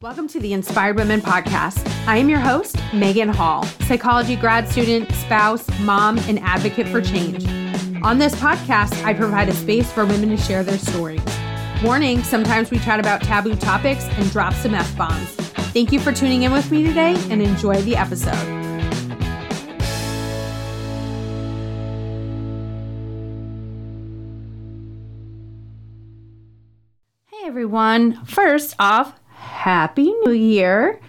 Welcome to the Inspired Women Podcast. I am your host, Megan Hall, psychology grad student, spouse, mom, and advocate for change. On this podcast, I provide a space for women to share their stories. Warning sometimes we chat about taboo topics and drop some F bombs. Thank you for tuning in with me today and enjoy the episode. Hey everyone. First off, Happy New Year.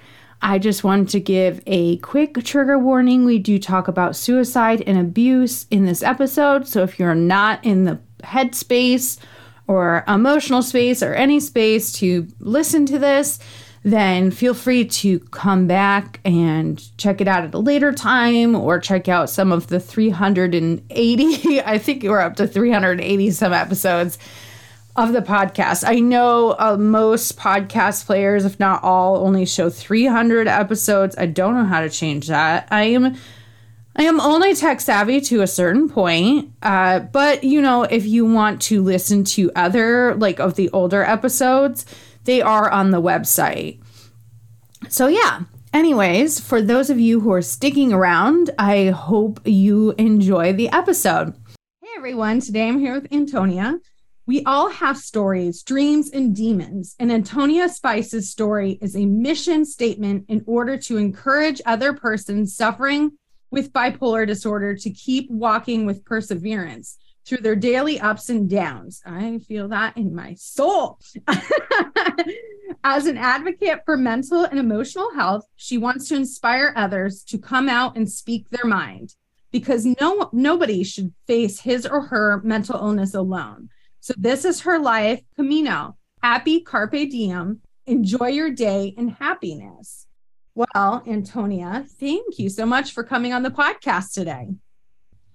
I just wanted to give a quick trigger warning. We do talk about suicide and abuse in this episode. So if you're not in the headspace or emotional space or any space to listen to this, then feel free to come back and check it out at a later time or check out some of the 380, I think we're up to 380 some episodes of the podcast. I know uh, most podcast players, if not all, only show 300 episodes. I don't know how to change that. I am I am only tech savvy to a certain point. Uh, but you know, if you want to listen to other like of the older episodes, they are on the website. So yeah. Anyways, for those of you who are sticking around, I hope you enjoy the episode. Hey everyone, today I'm here with Antonia. We all have stories, dreams, and demons. And Antonia Spice's story is a mission statement in order to encourage other persons suffering with bipolar disorder to keep walking with perseverance through their daily ups and downs. I feel that in my soul. As an advocate for mental and emotional health, she wants to inspire others to come out and speak their mind because no nobody should face his or her mental illness alone. So this is her life, Camino. Happy Carpe Diem. Enjoy your day in happiness. Well, Antonia, thank you so much for coming on the podcast today.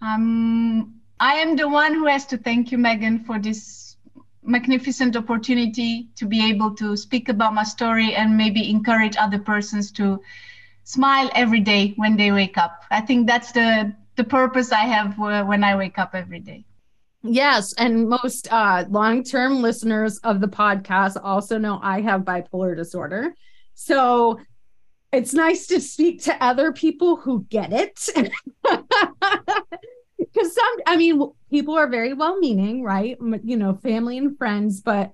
Um, I am the one who has to thank you, Megan, for this magnificent opportunity to be able to speak about my story and maybe encourage other persons to smile every day when they wake up. I think that's the the purpose I have uh, when I wake up every day. Yes, and most uh, long-term listeners of the podcast also know I have bipolar disorder. So it's nice to speak to other people who get it. Because some, I mean, people are very well meaning, right? You know, family and friends, but,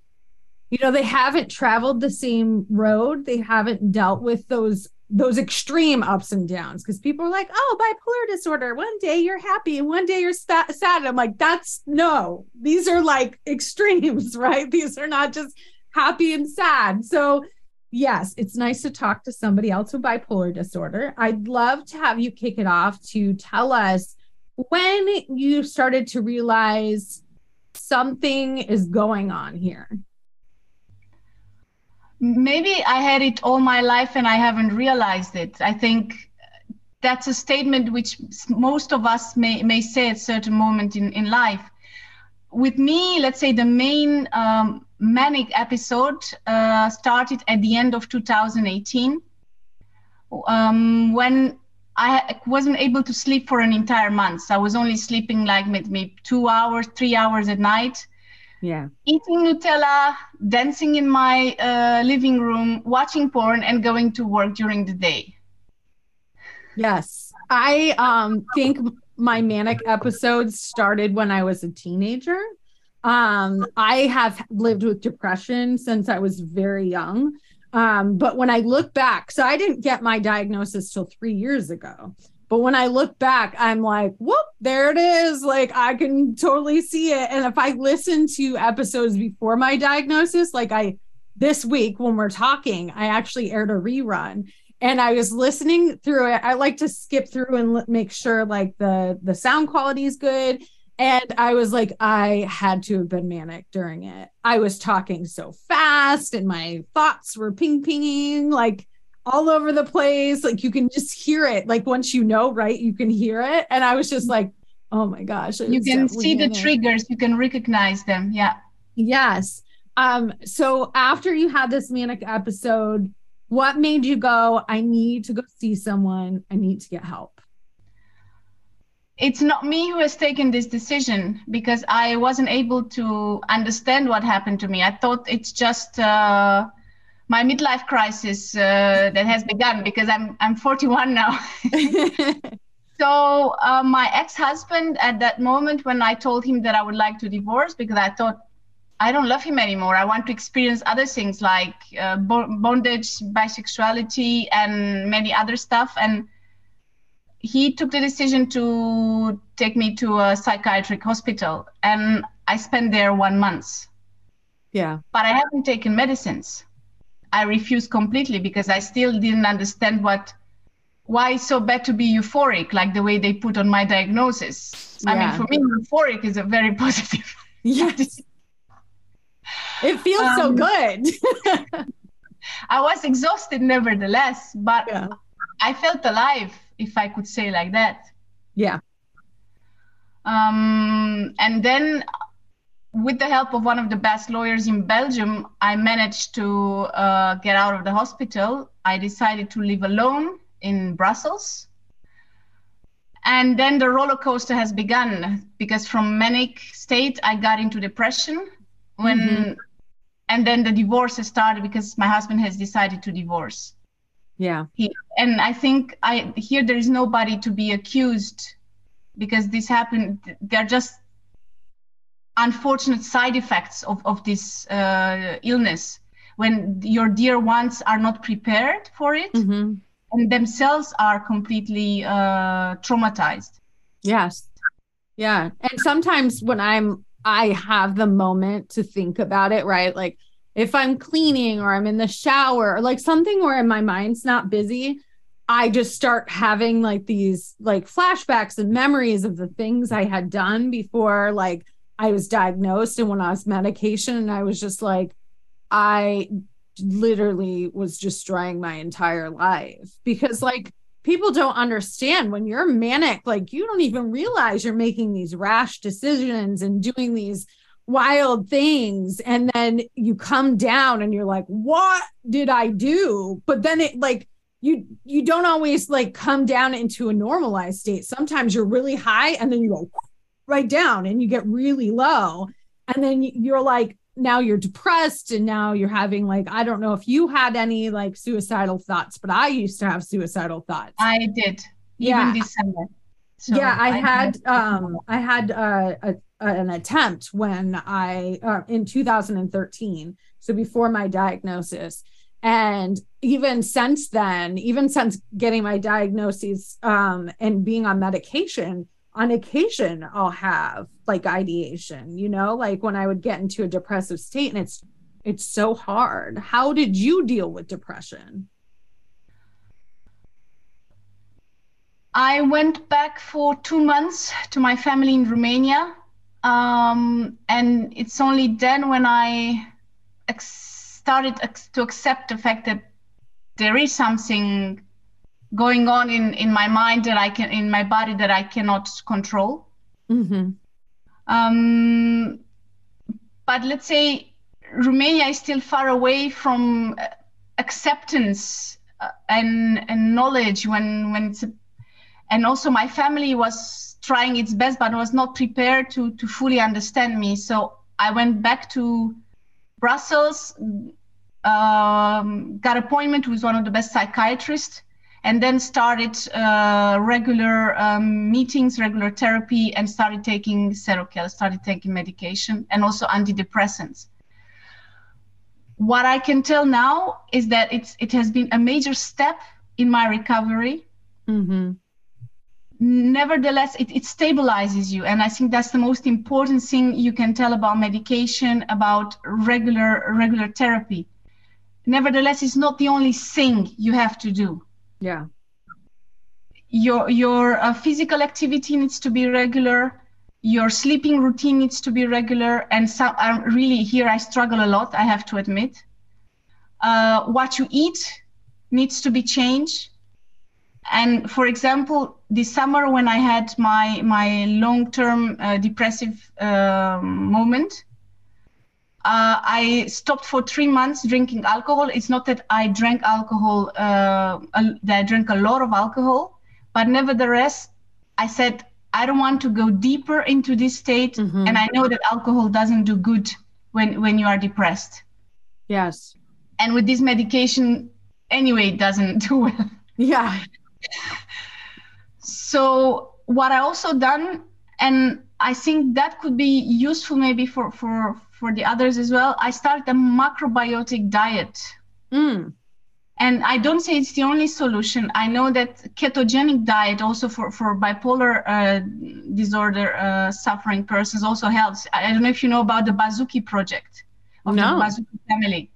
you know, they haven't traveled the same road. They haven't dealt with those those extreme ups and downs because people are like, oh, bipolar disorder. One day you're happy and one day you're sad. I'm like, that's no, these are like extremes, right? These are not just happy and sad. So, yes, it's nice to talk to somebody else with bipolar disorder. I'd love to have you kick it off to tell us when you started to realize something is going on here maybe I had it all my life and I haven't realized it. I think that's a statement which most of us may, may say at certain moment in, in life. With me, let's say the main um, manic episode uh, started at the end of 2018 um, when I wasn't able to sleep for an entire month. I was only sleeping like maybe two hours, three hours at night yeah. Eating nutella dancing in my uh, living room watching porn and going to work during the day. Yes. I um think my manic episodes started when i was a teenager. Um i have lived with depression since i was very young. Um but when i look back so i didn't get my diagnosis till 3 years ago but when I look back, I'm like, whoop, there it is. Like I can totally see it. And if I listen to episodes before my diagnosis, like I this week when we're talking, I actually aired a rerun and I was listening through it. I like to skip through and make sure like the the sound quality is good. And I was like, I had to have been manic during it. I was talking so fast and my thoughts were ping pinging. Like all over the place. Like you can just hear it. Like once you know, right? You can hear it. And I was just like, oh my gosh. You can see the triggers, you can recognize them. Yeah. Yes. Um, so after you had this manic episode, what made you go, I need to go see someone, I need to get help? It's not me who has taken this decision because I wasn't able to understand what happened to me. I thought it's just uh, my midlife crisis uh, that has begun because I'm I'm 41 now. so uh, my ex-husband at that moment when I told him that I would like to divorce because I thought I don't love him anymore. I want to experience other things like uh, bondage, bisexuality, and many other stuff. And he took the decision to take me to a psychiatric hospital, and I spent there one month. Yeah. But I haven't taken medicines. I refused completely because I still didn't understand what why it's so bad to be euphoric, like the way they put on my diagnosis. Yeah. I mean, for me, euphoric is a very positive. Yes. it feels um, so good. I was exhausted nevertheless, but yeah. I felt alive, if I could say like that. Yeah. Um, and then with the help of one of the best lawyers in Belgium, I managed to uh, get out of the hospital. I decided to live alone in Brussels. And then the roller coaster has begun because from manic state, I got into depression when, mm-hmm. and then the divorce has started because my husband has decided to divorce. Yeah. He, and I think I here there is nobody to be accused because this happened. They're just unfortunate side effects of, of this uh, illness. When your dear ones are not prepared for it mm-hmm. and themselves are completely uh, traumatized. Yes. Yeah. And sometimes when i'm i have the moment to think about it right? Like if i'm cleaning or i'm in the shower or like something where my mind's not busy I just start having like these like flashbacks and memories of the things I had done before like I was diagnosed and when I was medication, and I was just like, I literally was destroying my entire life because like people don't understand when you're manic, like you don't even realize you're making these rash decisions and doing these wild things. And then you come down and you're like, what did I do? But then it like, you you don't always like come down into a normalized state. Sometimes you're really high and then you go right down and you get really low. And then you're like, now you're depressed and now you're having like, I don't know if you had any like suicidal thoughts, but I used to have suicidal thoughts. I did. Yeah. December. So yeah, I, I had, had um I had uh, a, an attempt when I uh, in 2013, so before my diagnosis, and even since then, even since getting my diagnosis um, and being on medication, on occasion I'll have like ideation, you know, like when I would get into a depressive state and it's it's so hard. How did you deal with depression? I went back for two months to my family in Romania. Um, and it's only then when I ex- started ex- to accept the fact that there is something going on in in my mind that I can in my body that I cannot control. Mm-hmm. Um, but let's say Romania is still far away from acceptance uh, and and knowledge when when it's a, and also my family was trying its best but was not prepared to to fully understand me so i went back to brussels um, got appointment with one of the best psychiatrists and then started uh, regular um, meetings, regular therapy, and started taking Seroquel, started taking medication, and also antidepressants. What I can tell now is that it's it has been a major step in my recovery. Mm-hmm. Nevertheless, it, it stabilizes you, and I think that's the most important thing you can tell about medication, about regular regular therapy. Nevertheless, it's not the only thing you have to do yeah. Your your uh, physical activity needs to be regular. Your sleeping routine needs to be regular. And some I'm really here i struggle a lot i have to admit. Uh, what you eat needs to be changed. And for example this summer when i had my my long-term uh, depressive um, moment uh, I stopped for three months drinking alcohol. It's not that I drank alcohol, uh, that I drank a lot of alcohol, but nevertheless, I said, I don't want to go deeper into this state. Mm-hmm. And I know that alcohol doesn't do good when, when you are depressed. Yes. and with this medication anyway it doesn't do well yeah so what i also done and i think that could be useful maybe for for for the others as well i started a macrobiotic diet mm. and i don't say it's the only solution i know that ketogenic diet also for for bipolar uh, disorder uh, suffering persons also helps I, don't know if you know about the Baszucki project of no. the Baszucki family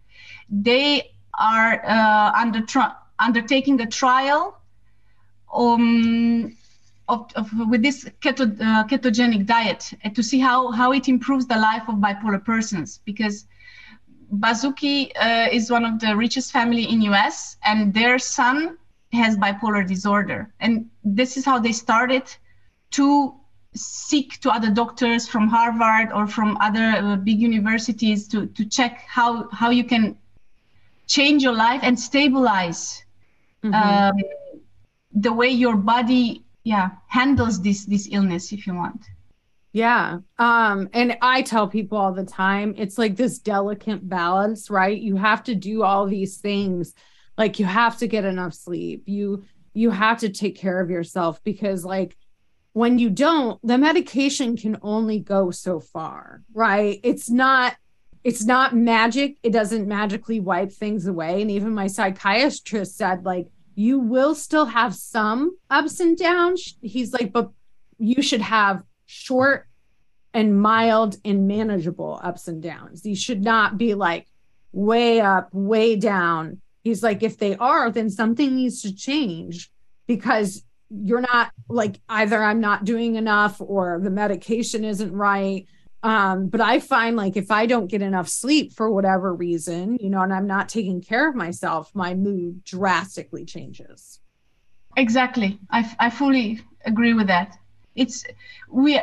they are uh, under tra- undertaking a trial um, of, of, with this keto, uh, ketogenic diet uh, to see how, how it improves the life of bipolar persons because Baszucki uh, is one of the richest family in US and their son has bipolar disorder and this is how they started to seek to other doctors from Harvard or from other uh, big universities to, to check how, how you can change your life and stabilize mm-hmm. um, the way your body yeah handles this this illness if you want. Yeah um and i tell people all the time it's like this delicate balance right? You have to do all these things. Like you have to get enough sleep. You you have to take care of yourself because like when you don't the medication can only go so far right? It's not it's not magic. It doesn't magically wipe things away. And even my psychiatrist said like you will still have some ups and downs. He's like, but you should have short and mild and manageable ups and downs. These should not be like way up, way down. He's like, if they are, then something needs to change because you're not like either I'm not doing enough or the medication isn't right um, but I find like if I don't get enough sleep for whatever reason, you know, and I'm not taking care of myself, my mood drastically changes. Exactly. I, I fully agree with that. It's we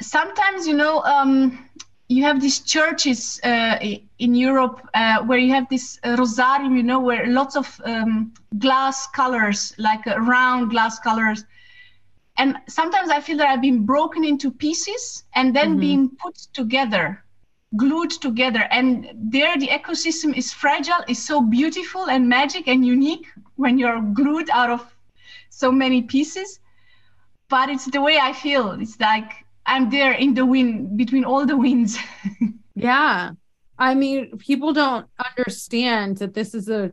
sometimes, you know, um, you have these churches uh, in Europe uh, where you have this rosarium, you know, where lots of um, glass colors, like uh, round glass colors, and sometimes i feel that i've been broken into pieces and then mm-hmm. being put together glued together. And there the ecosystem is fragile is so beautiful and magic and unique when you're glued out of so many pieces. But it's the way i feel. It's like i'm there in the wind between all the winds. Yeah. I mean people don't understand that this is a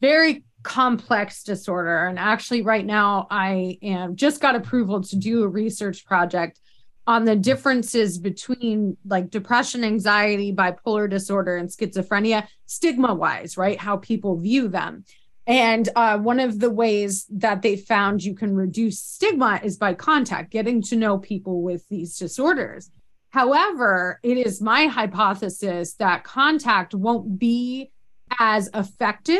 very complex disorder. And actually, right now, I am just got approval to do a research project on the differences between like depression, anxiety, bipolar disorder, and schizophrenia, stigma wise, right? How people view them. And uh, one of the ways that they found you can reduce stigma is by contact, getting to know people with these disorders. However, it is my hypothesis that contact won't be as effective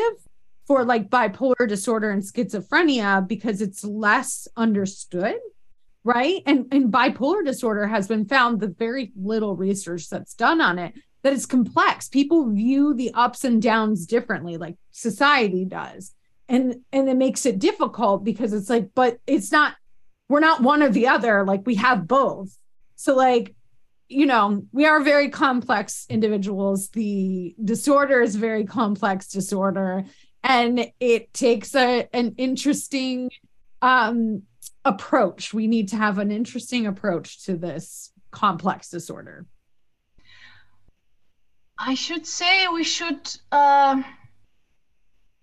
for like bipolar disorder and schizophrenia because it's less understood right? And and bipolar disorder has been found the very little research that's done on it that it's complex. People view the ups and downs differently like society does. And and it makes it difficult because it's like but it's not we're not one or the other like we have both. So like you know we are very complex individuals. The disorder is very complex disorder and it takes a an interesting um, approach. We need to have an interesting approach to this complex disorder. I should say we should uh,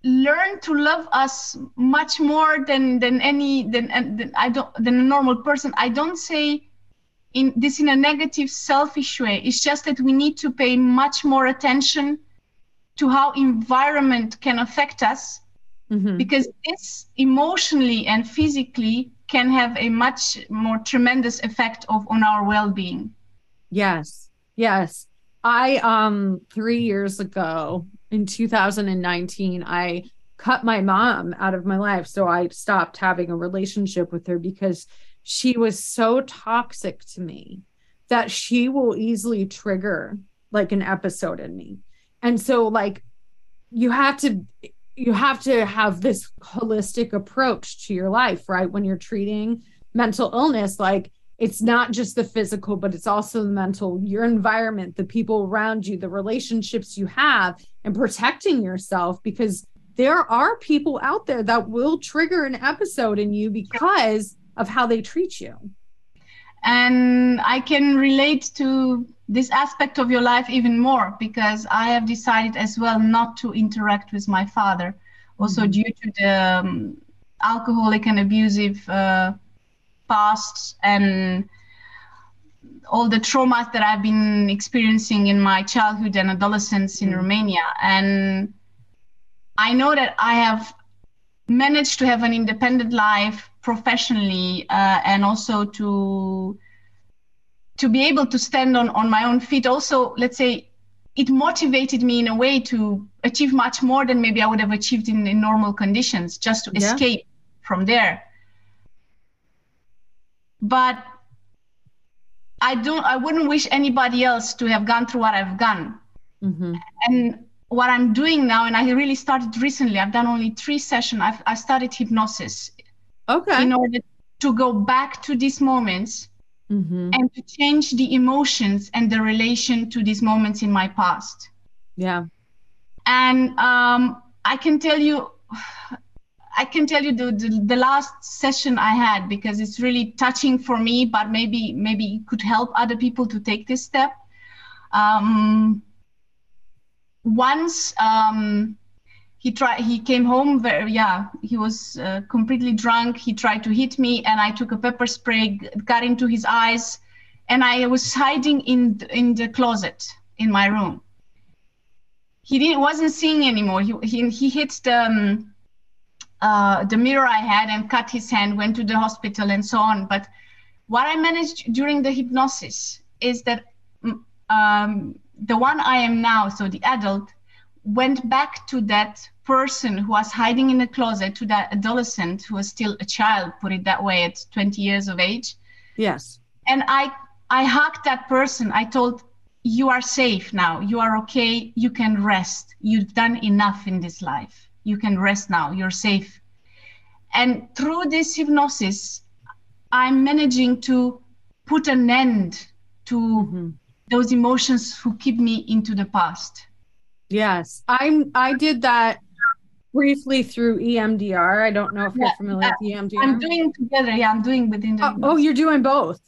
learn to love us much more than than any than, than I don't than a normal person. I don't say in this in a negative, selfish way. It's just that we need to pay much more attention to how environment can affect us mm-hmm. because this emotionally and physically can have a much more tremendous effect of on our well-being. Yes. Yes. I um 3 years ago in 2019 i cut my mom out of my life. So i stopped having a relationship with her because she was so toxic to me that she will easily trigger like an episode in me and so like you have to you have to have this holistic approach to your life right when you're treating mental illness like it's not just the physical, but it's also the mental, your environment, the people around you, the relationships you have, and protecting yourself because there are people out there that will trigger an episode in you because of how they treat you. And I can relate to this aspect of your life even more because I have decided as well not to interact with my father, also mm-hmm. due to the um, alcoholic and abusive uh, past and all the traumas that I've been experiencing in my childhood and adolescence in mm. Romania. And I know that I have managed to have an independent life professionally uh, and also to to be able to stand on, on my own feet also let's say it motivated me in a way to achieve much more than maybe i would have achieved in, in normal conditions just to yeah. escape from there but I don't I wouldn't wish anybody else to have gone through what I've gone. Mm-hmm. And what I'm doing now, and I really started recently. I've done only three sessions. I've I started hypnosis. Okay. In order to go back to these moments mm-hmm. and to change the emotions and the relation to these moments in my past. Yeah. And um, I can tell you I can tell you the, the, the last session I had because it's really touching for me, but maybe maybe it could help other people to take this step. Um, once um, he tried, he came home. Very, yeah, he was uh, completely drunk. He tried to hit me, and I took a pepper spray, got into his eyes, and I was hiding in in the closet in my room. He didn't wasn't seeing anymore. He he, he hit the um, uh, the mirror I had and cut his hand, went to the hospital and so on. But what I managed during the hypnosis is that mm, um, the one I am now, so the adult, went back to that person who was hiding in the closet, to that adolescent who was still a child, put it that way, at 20 years of age. Yes. And I, I hugged that person. I told, you are safe now. You are okay. You can rest. You've done enough in this life you can rest now you're safe and through this hypnosis i'm managing to put an end to mm-hmm. those emotions who keep me into the past yes i'm i did that briefly through emdr i don't know if yeah, you're familiar with emdr i'm doing together yeah i'm doing within the oh, oh you're doing both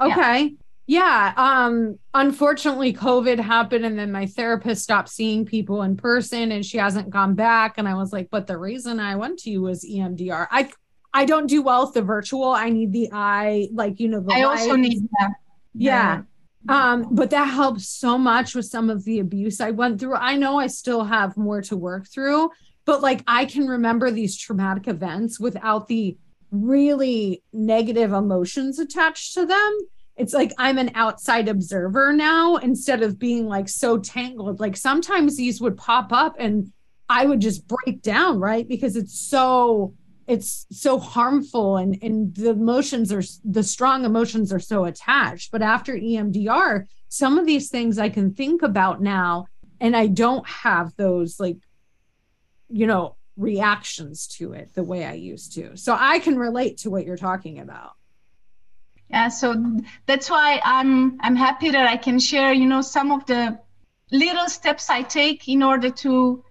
okay yeah. Yeah. Um, unfortunately, COVID happened and then my therapist stopped seeing people in person and she hasn't gone back. And I was like, but the reason I went to you was EMDR. I I don't do well with the virtual. I need the eye, like you know, the I also need that. Yeah. Um, but that helps so much with some of the abuse I went through. I know I still have more to work through, but like I can remember these traumatic events without the really negative emotions attached to them it's like I'm an outside observer now instead of being like so tangled. Like sometimes these would pop up and I would just break down, right? Because it's so it's so harmful and and the emotions are the strong emotions are so attached. But after EMDR, some of these things I can think about now and I don't have those like you know reactions to it the way I used to. So I can relate to what you're talking about. Yeah so that's why i'm i'm happy that i can share you know some of the little steps i take in order to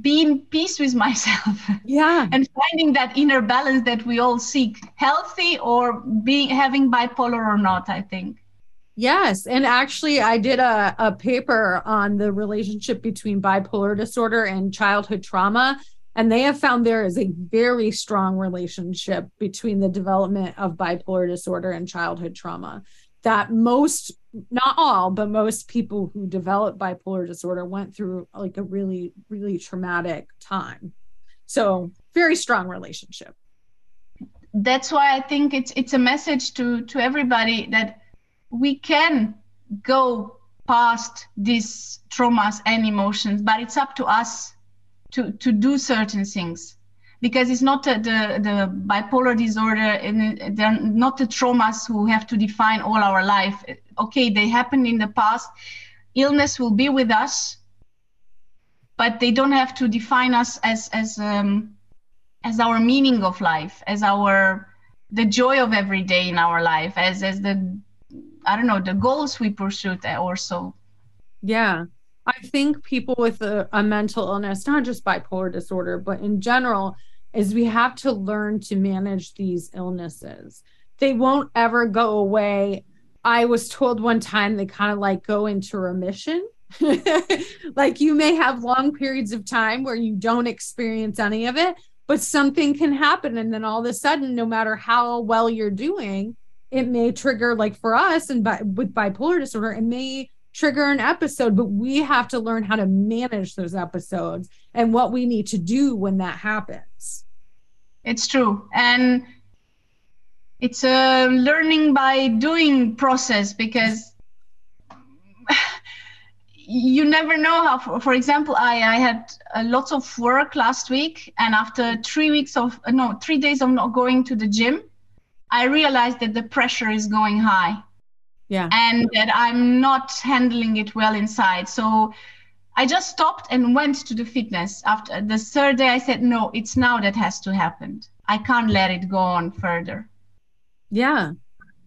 be in peace with myself. Yeah. And finding that inner balance that we all seek healthy or being having bipolar or not i think yes and actually i did a, a paper on the relationship between bipolar disorder and childhood trauma and they have found there is a very strong relationship between the development of bipolar disorder and childhood trauma. That most, not all, but most people who develop bipolar disorder went through like a really, really traumatic time. So, very strong relationship. That's why I think it's it's a message to to everybody that we can go past these traumas and emotions, but it's up to us to to do certain things. Because it's not the the bipolar disorder and they're not the traumas who have to define all our life. Okay they happened in the past. Illness will be with us but they don't have to define us as as um, as our meaning of life as our the joy of every day in our life as as the i don't know the goals we pursued eh, also yeah. I think people with a, a mental illness not just bipolar disorder but in general is we have to learn to manage these illnesses. They won't ever go away. I was told one time they kind of like go into remission. Like you may have long periods of time where you don't experience any of it but something can happen and then all of a sudden no matter how well you're doing it may trigger like for us and bi- with bipolar disorder it may trigger an episode but we have to learn how to manage those episodes and what we need to do when that happens. It's true. And it's a learning by doing process because you never know how for, for example i i had a lot of work last week and after three weeks of no three days of not going to the gym i realized that the pressure is going high. Yeah. And that i'm not handling it well inside. So i just stopped and went to the fitness. After the third day i said no it's now that has to happen. I can't let it go on further. Yeah.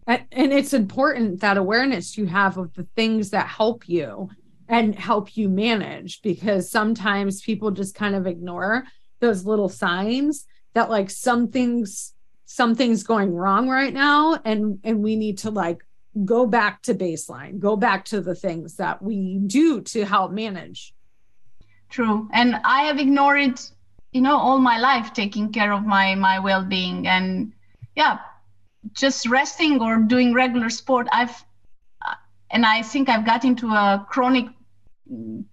And it's important that awareness you have of the things that help you and help you manage because sometimes people just kind of ignore those little signs that like something's something's going wrong right now and and we need to like go back to baseline go back to the things that we do to help manage. True. And i have ignored you know all my life taking care of my my well-being and yeah just resting or doing regular sport. I've and i think i've got into a chronic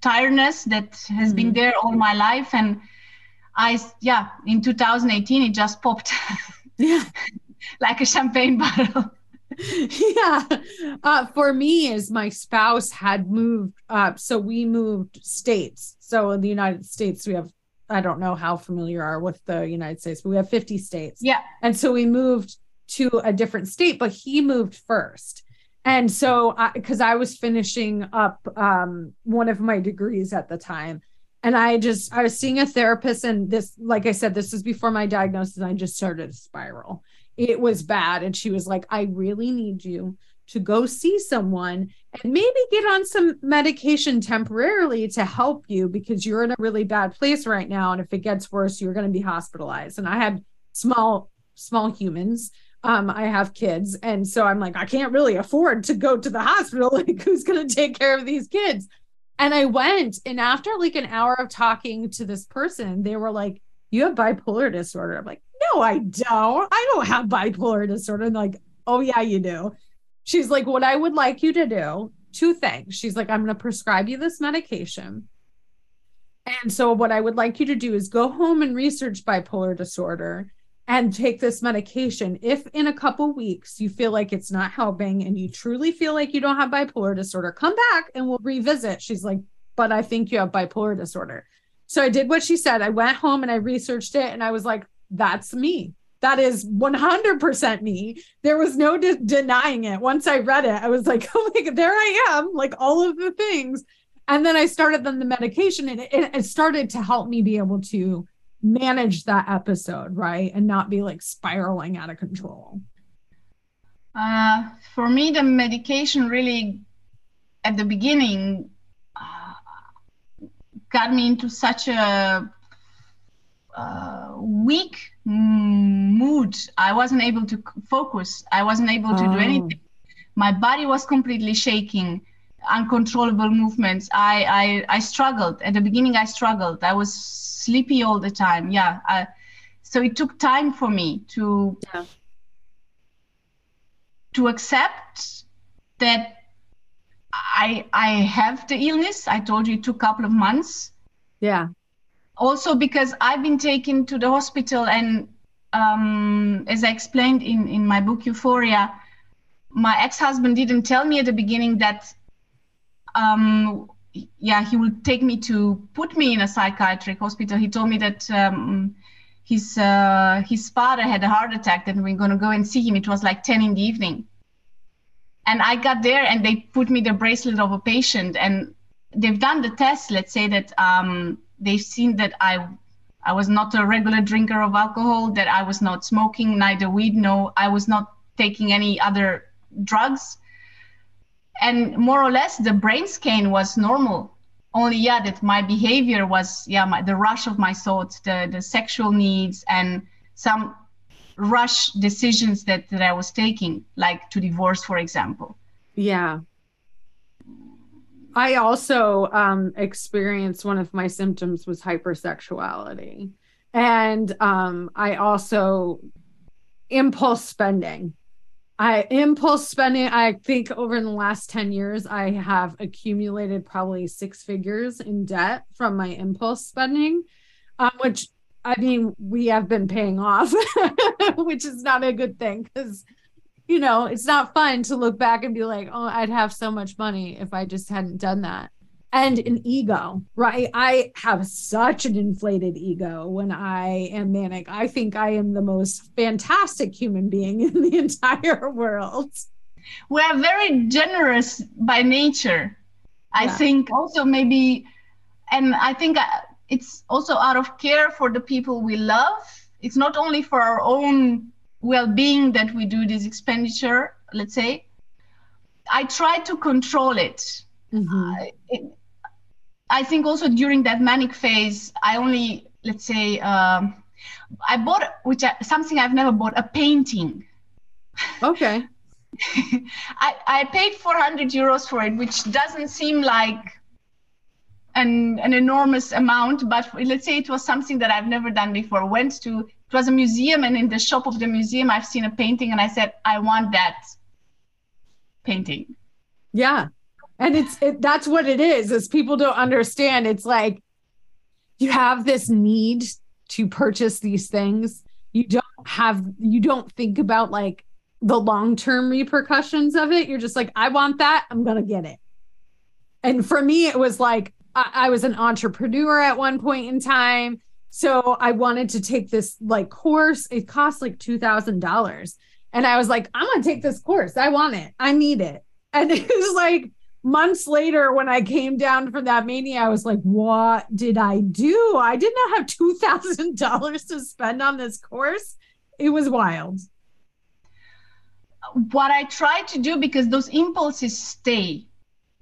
tiredness that has mm been mm-hmm. there all my life. And i yeah in 2018 it just popped yeah like a champagne bottle. Yeah. Uh, for me as my spouse had moved uh, so we moved states. So in the united states we have i don't know how familiar are with the united states but we have 50 states. Yeah. And so we moved to a different state but he moved first. And so because I, I, was finishing up um, one of my degrees at the time and i just i was seeing a therapist and this like i said this was before my diagnosis i just started a spiral it was bad and she was like i really need you to go see someone and maybe get on some medication temporarily to help you because you're in a really bad place right now and if it gets worse you're going to be hospitalized and i had small small humans um, I have kids. And so I'm like, I can't really afford to go to the hospital. Like, who's going to take care of these kids? And I went, and after like an hour of talking to this person, they were like, You have bipolar disorder. I'm like, No, I don't. I don't have bipolar disorder. And like, Oh, yeah, you do. She's like, What I would like you to do, two things. She's like, I'm going to prescribe you this medication. And so, what I would like you to do is go home and research bipolar disorder and take this medication. If in a couple weeks you feel like it's not helping and you truly feel like you don't have bipolar disorder, come back and we'll revisit. She's like, but I think you have bipolar disorder. So I did what she said. I went home and I researched it and I was like, that's me. That is 100% me. There was no de- denying it. Once I read it, I was like, oh my God, there I am, like all of the things. And then I started on the medication and it, it started to help me be able to manage that episode, right? And not be like spiraling out of control? Uh, for me, the medication really, at the beginning, uh, got me into such a uh, weak mood. I wasn't able to focus. I wasn't able to oh. do anything. My body was completely shaking uncontrollable movements. I, I I struggled at the beginning. I struggled. I was sleepy all the time. Yeah. I, so it took time for me to yeah. to accept that I I have the illness. I told you it took a couple of months. Yeah. Also because I've been taken to the hospital and um, as I explained in, in my book Euphoria, my ex-husband didn't tell me at the beginning that um, yeah, he would take me to put me in a psychiatric hospital. He told me that um, his uh, his father had a heart attack, and we are gonna go and see him. It was like ten in the evening, and I got there, and they put me the bracelet of a patient, and they've done the test. Let's say that um, they've seen that I I was not a regular drinker of alcohol, that I was not smoking, neither weed, no, I was not taking any other drugs. And more or less, the brain scan was normal. Only, yeah, that my behavior was, yeah, my, the rush of my thoughts, the, the sexual needs, and some rush decisions that, that I was taking, like to divorce, for example. Yeah. I also um, experienced one of my symptoms was hypersexuality. And um, I also impulse spending. I impulse spending. I think over the last 10 years, I have accumulated probably six figures in debt from my impulse spending, um, which I mean, we have been paying off, which is not a good thing because you know, it's not fun to look back and be like, oh, I'd have so much money if I just hadn't done that. And an ego, right? I have such an inflated ego when I am manic. I think I am the most fantastic human being in the entire world. We are very generous by nature. I yeah. think also maybe, and I think uh, it's also out of care for the people we love. It's not only for our own well-being that we do this expenditure let's say i try to control it, mm-hmm. uh, it i think also during that manic phase i only let's say um, i bought which I, something i've never bought a painting. Okay. I, I paid 400 euros for it which doesn't seem like an, an enormous amount but let's say it was something that i've never done before. Went to it was a museum and in the shop of the museum i've seen a painting and i said i want that painting. Yeah and it's it, that's what it is is people don't understand it's like you have this need to purchase these things you don't have you don't think about like the long-term repercussions of it you're just like i want that i'm gonna get it and for me it was like I, I was an entrepreneur at one point in time so I wanted to take this like course. It cost like $2,000. And I was like, I'm to take this course. I want it. I need it. And it was like months later when I came down from that mania, I was like, what did I do? I did not have $2,000 to spend on this course. It was wild. What I try to do because those impulses stay.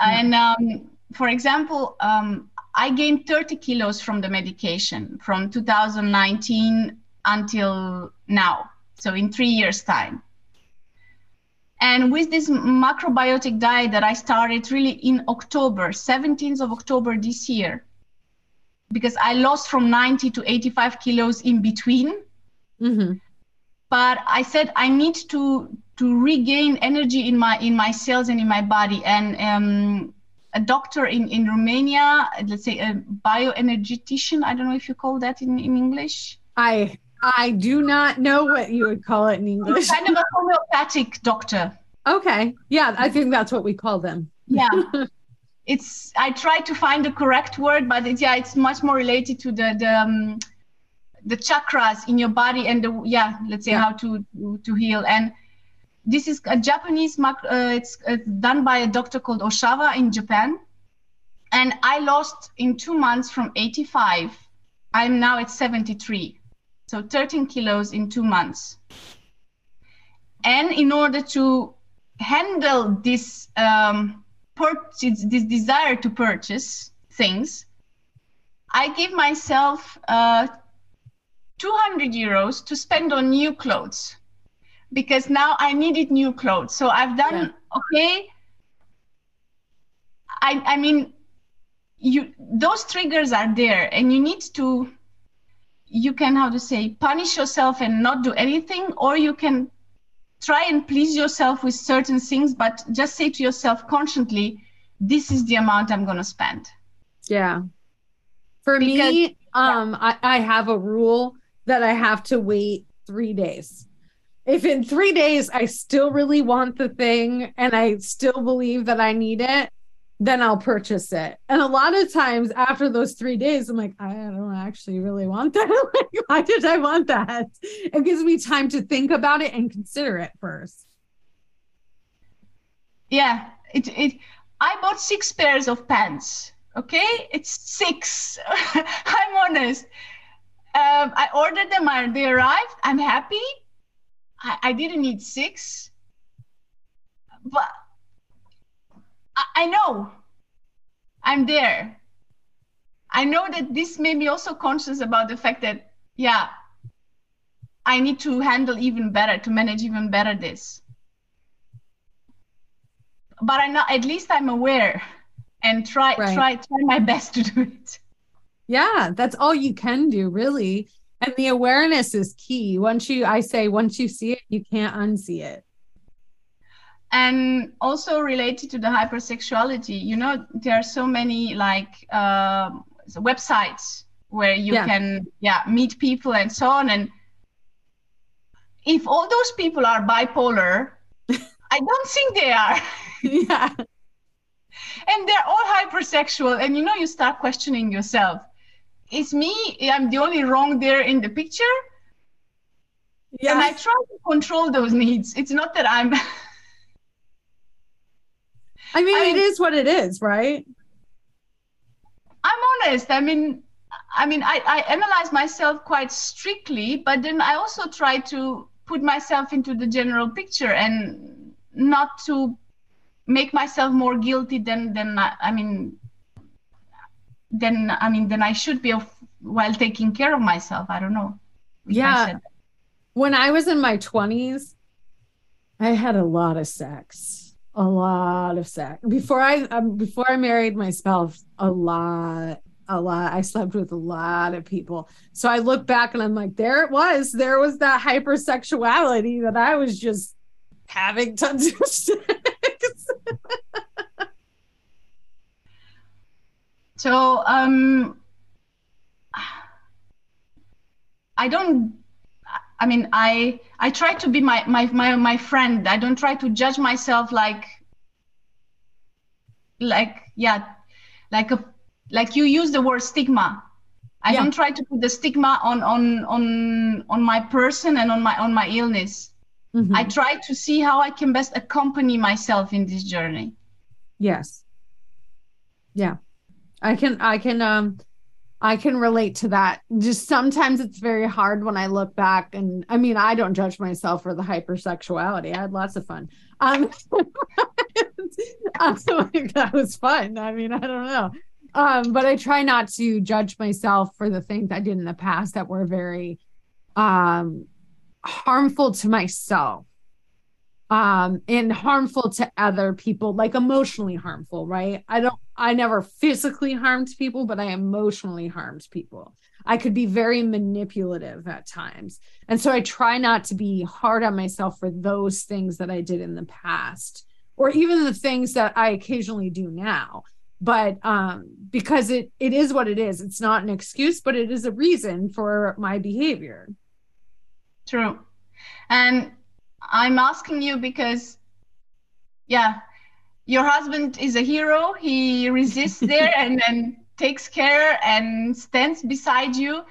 Yeah. And um, for example, um, I gained 30 kilos from the medication from 2019 until now. So in three years' time. And with this macrobiotic diet that I started really in October, 17th of October this year, because I lost from 90 to 85 kilos in between. Mm-hmm. But I said I need to to regain energy in my in my cells and in my body. And um, a doctor in, in Romania, let's say a bioenergetician. I don't know if you call that in, in English. I I do not know what you would call it in English. kind of a homeopathic doctor. Okay. Yeah, I think that's what we call them. Yeah. it's I try to find the correct word, but it's, yeah, it's much more related to the the um, the chakras in your body and the yeah, let's say yeah. how to to heal and this is a Japanese, uh, it's uh, done by a doctor called Ohsawa in Japan. And I lost in two months from 85. I'm now at 73. So 13 kilos in two months. And in order to handle this, um, purchase, this desire to purchase things, I give myself uh, 200 euros to spend on new clothes because now I needed new clothes. So I've done yeah. okay. I I mean you those triggers are there and you need to you can how to say punish yourself and not do anything or you can try and please yourself with certain things but just say to yourself consciously this is the amount i'm going to spend. Yeah. For because, me um yeah. I, I have a rule that i have to wait three days. If in three days I still really want the thing and I still believe that I need it, then I'll purchase it. And a lot of times after those three days, I'm like, I don't actually really want that. Why did I want that? It gives me time to think about it and consider it first. Yeah, it it I bought six pairs of pants. Okay, it's six. I'm honest Um, I ordered them. They arrived. I'm happy. I, I didn't need six, but I, I know I'm there. I know that this made me also conscious about the fact that, yeah, I need to handle even better, to manage even better this. But I know at least I'm aware and try right. try try my best to do it. Yeah, that's all you can do, really. And the awareness is key. Once you, I say, once you see it, you can't unsee it. And also related to the hypersexuality, you know, there are so many like uh, websites where you yeah. can, yeah, meet people and so on. And if all those people are bipolar, I don't think they are. yeah. And they're all hypersexual. And you know, you start questioning yourself is me i'm the only wrong there in the picture yeah and i try to control those needs it's not that i'm i mean I it is what it is right i'm honest i mean i mean I, I analyze myself quite strictly but then i also try to put myself into the general picture and not to make myself more guilty than than I, I mean then I mean then I should be while taking care of myself. I don't know. Yeah. I when I was in my 20s, I had a lot of sex. A lot of sex. Before I um, before I married myself, a lot a lot. I slept with a lot of people. So I look back and I'm like, there it was. There was that hypersexuality that I was just having tons of sex. So um, I don't. I mean, I I try to be my my my my friend. I don't try to judge myself like like yeah, like a like you use the word stigma. I yeah. don't try to put the stigma on on on on my person and on my on my illness. Mm-hmm. I try to see how I can best accompany myself in this journey. Yes. Yeah. I can I can um I can relate to that. Just sometimes it's very hard when I look back and I mean I don't judge myself for the hypersexuality. I had lots of fun. Um, that was fun. I mean, I don't know. Um, but I try not to judge myself for the things I did in the past that were very um harmful to myself um and harmful to other people like emotionally harmful right i don't i never physically harmed people but i emotionally harmed people. I could be very manipulative at times. And so i try not to be hard on myself for those things that i did in the past or even the things that i occasionally do now. But um because it it is what it is. It's not an excuse but it is a reason for my behavior. True. And I'm asking you because, yeah, your husband is a hero. He resists there and then takes care and stands beside you.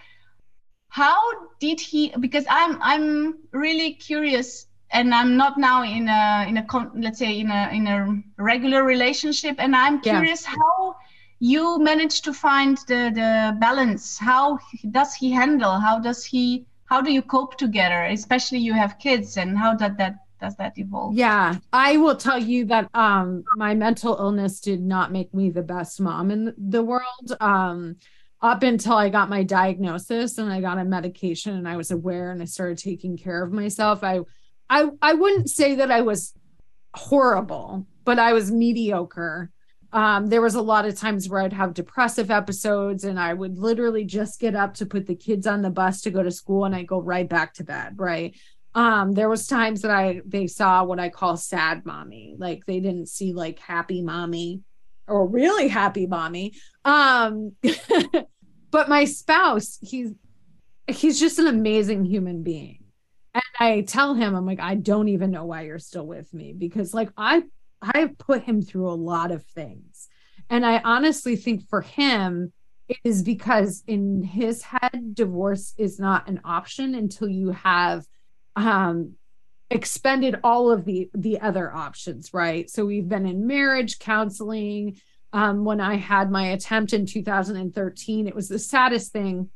How did he? Because I'm I'm really curious, and I'm not now in a in a let's say in a in a regular relationship, and I'm curious yeah. how you manage to find the the balance. How does he handle? How does he how do you cope together especially you have kids and how did that does that evolve? Yeah i will tell you that um my mental illness did not make me the best mom in the world um up until i got my diagnosis and i got a medication and i was aware and i started taking care of myself. I i i wouldn't say that i was horrible but i was mediocre. Um, there was a lot of times where I'd have depressive episodes and I would literally just get up to put the kids on the bus to go to school and I go right back to bed, right? Um, there was times that I they saw what I call sad mommy, like they didn't see like happy mommy or really happy mommy. Um, but my spouse, he's he's just an amazing human being. And I tell him, I'm like, I don't even know why you're still with me because like I I've put him through a lot of things. And I honestly think for him, it is because in his head, divorce is not an option until you have um, expended all of the the other options, right? So we've been in marriage counseling. Um, when I had my attempt in 2013, it was the saddest thing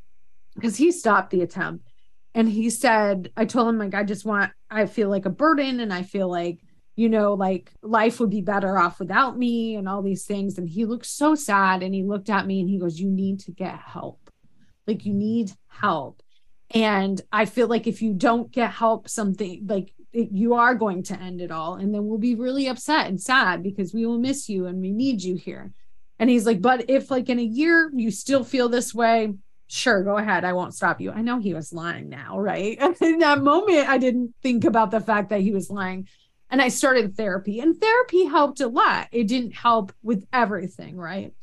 because he stopped the attempt and he said i told him like i just want i feel like a burden and i feel like you know like life would be better off without me and all these things and he looked so sad and he looked at me and he goes you need to get help like you need help and i feel like if you don't get help something like it, you are going to end it all. And then we'll be really upset and sad because we will miss you and we need you here. And he's like but if like in a year you still feel this way sure go ahead. I won't stop you. I know he was lying now right? In that moment i didn't think about the fact that he was lying. And i started therapy and therapy helped a lot. It didn't help with everything right?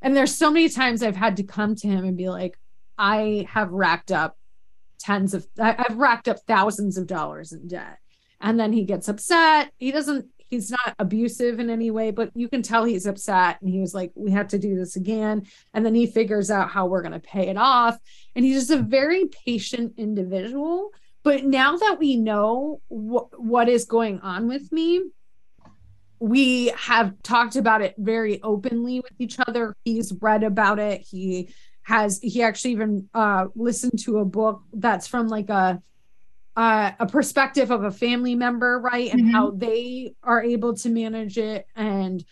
And there's so many times i've had to come to him and be like i have racked up tens of i've racked up thousands of dollars in debt and then he gets upset he doesn't he's not abusive in any way, but you can tell he's upset. And he was like, we have to do this again. And then he figures out how we're going to pay it off. And he's just a very patient individual. But now that we know wh- what is going on with me, we have talked about it very openly with each other. He's read about it. He has, he actually even uh, listened to a book that's from like a, uh, a perspective of a family member, right? And mm-hmm. how they are able to manage it. And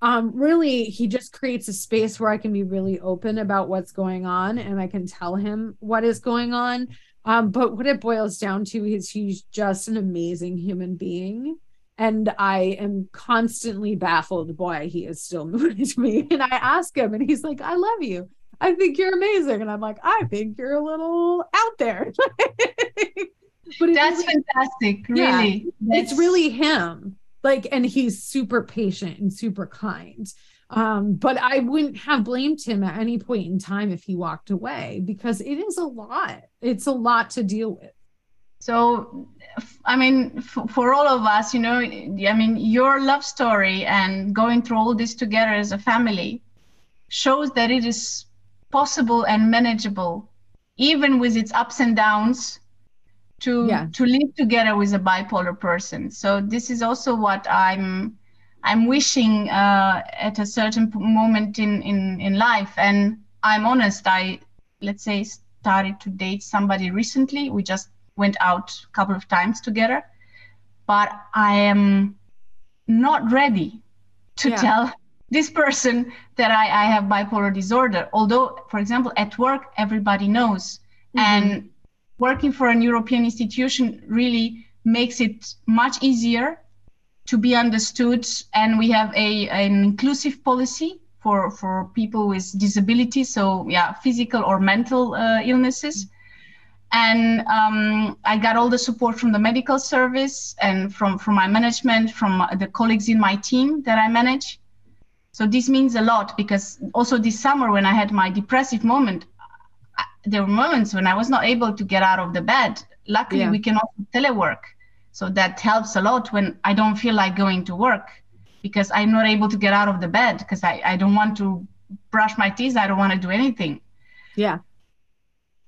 um, really, he just creates a space where I can be really open about what's going on and I can tell him what is going on. Um, but what it boils down to is he's just an amazing human being. And I am constantly baffled why he is still moving to me. And I ask him, and he's like, I love you. I think you're amazing. And I'm like, I think you're a little out there. but that's really, fantastic really. yeah, it's really him. Like and he's super patient and super kind. Um but i wouldn't have blamed him at any point in time if he walked away because it is a lot. It's a lot to deal with. So i mean f- for all of us you know i mean your love story and going through all this together as a family shows that it is possible and manageable even with its ups and downs to yeah. to live together with a bipolar person so this is also what i'm i'm wishing uh, at a certain moment in in in life and i'm honest i let's say started to date somebody recently we just went out a couple of times together but i am not ready to yeah. tell this person that I, I have bipolar disorder although for example at work everybody knows mm-hmm. and working for an European institution really makes it much easier to be understood. And we have a an inclusive policy for for people with disabilities, so yeah, physical or mental uh, illnesses. And um, I got all the support from the medical service and from from my management, from the colleagues in my team that I manage. So this means a lot because also this summer when I had my depressive moment, there were moments when I was not able to get out of the bed. Luckily, yeah. we can also telework. So that helps a lot when I don't feel like going to work because I'm not able to get out of the bed because I, I don't want to brush my teeth. I don't want to do anything. Yeah.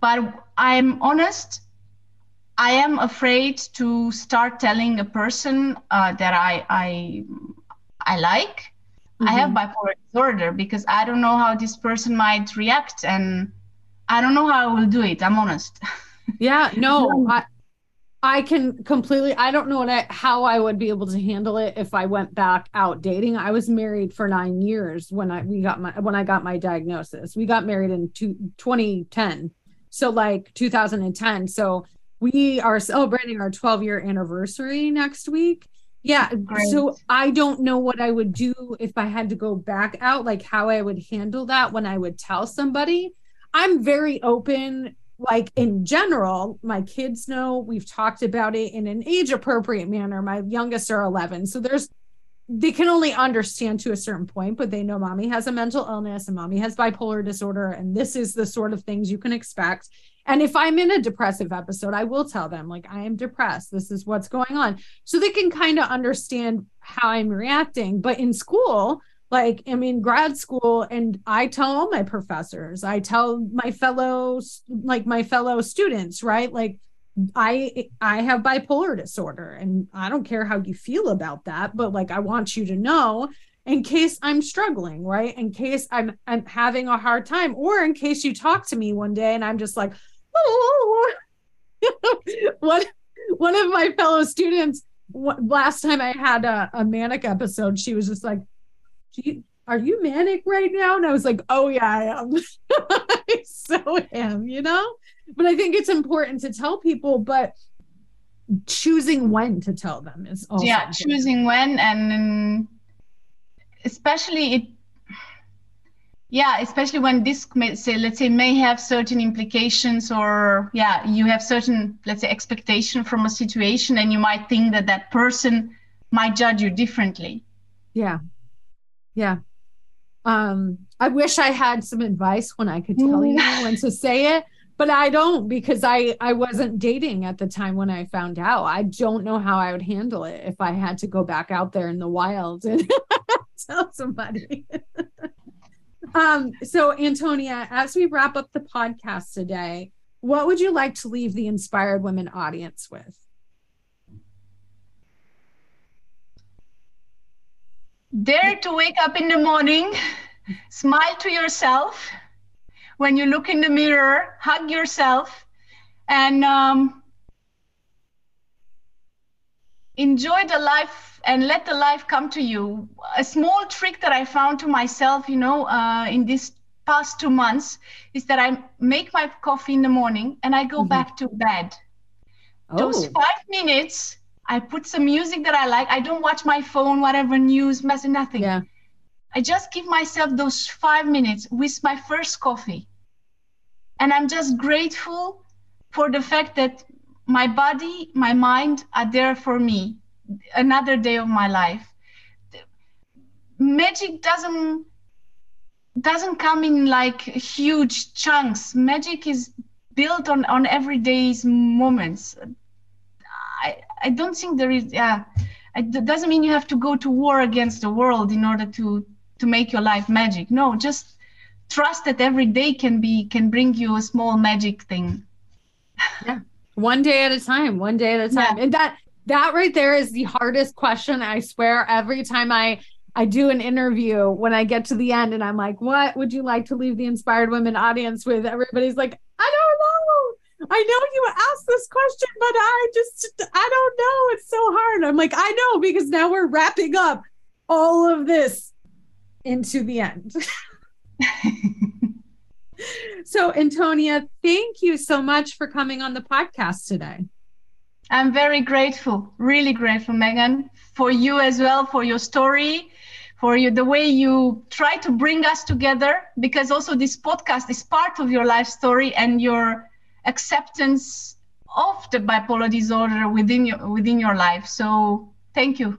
But I'm honest. I am afraid to start telling a person uh, that I, I, I like. Mm-hmm. I have mm-hmm. bipolar disorder because I don't know how this person might react and I don't know how I will do it. I'm honest. Yeah, no, I, I can completely. I don't know what I, how I would be able to handle it if I went back out dating. I was married for nine years when I we got my when I got my diagnosis. We got married in two, 2010, so like 2010. So we are celebrating our 12 year anniversary next week. Yeah. Great. So I don't know what I would do if I had to go back out, like how I would handle that when I would tell somebody I'm very open like in general, my kids know we've talked about it in an age appropriate manner. My youngest are 11. So there's, they can only understand to a certain point, but they know mommy has a mental illness and mommy has bipolar disorder. And this is the sort of things you can expect. And if I'm in a depressive episode, I will tell them, like, I am depressed. This is what's going on. So they can kind of understand how I'm reacting. But in school, like I mean, grad school and i tell all my professors i tell my fellow like my fellow students right like i i have bipolar disorder and i don't care how you feel about that but like i want you to know in case i'm struggling right in case i'm i'm having a hard time or in case you talk to me one day and i'm just like one one of my fellow students last time I had a, a manic episode, she was just like, "Are you manic right now?" And I was like, "Oh yeah, I am. I so am." You know. But I think it's important to tell people, but choosing when to tell them is also yeah, important. choosing when and especially it yeah especially when this may say let's say may have certain implications or yeah you have certain let's say expectation from a situation and you might think that that person might judge you differently. Yeah. Yeah. Um i wish i had some advice when i could tell you mm. when to say it but i don't because i i wasn't dating at the time when i found out. I don't know how i would handle it if i had to go back out there in the wild and tell somebody um, so, Antonia, as we wrap up the podcast today, what would you like to leave the inspired women audience with? Dare to wake up in the morning, smile to yourself. When you look in the mirror, hug yourself, and um, enjoy the life and let the life come to you. A small trick that I found to myself, you know, uh, in this past two months is that I make my coffee in the morning and I go mm-hmm. back to bed. Oh. Those five minutes, I put some music that I like. I don't watch my phone, whatever news, message, nothing. Yeah. I just give myself those five minutes with my first coffee. And I'm just grateful for the fact that my body, my mind are there for me another day of my life. Magic doesn't doesn't come in like huge chunks. Magic is built on on everyday's moments. I i don't think there is yeah it doesn't mean you have to go to war against the world in order to to make your life magic. No just trust that every day can be can bring you a small magic thing. Yeah one day at a time one day at a time yeah. and that that right there is the hardest question. I swear every time I I do an interview when I get to the end and I'm like, what would you like to leave the inspired women audience with? Everybody's like, I don't know. I know you asked this question, but I just I don't know. It's so hard. I'm like, I know because now we're wrapping up all of this into the end. so, Antonia, thank you so much for coming on the podcast today. I'm very grateful, really grateful, Megan, for you as well, for your story, for you, the way you try to bring us together, because also this podcast is part of your life story and your acceptance of the bipolar disorder within your within your life. So thank you.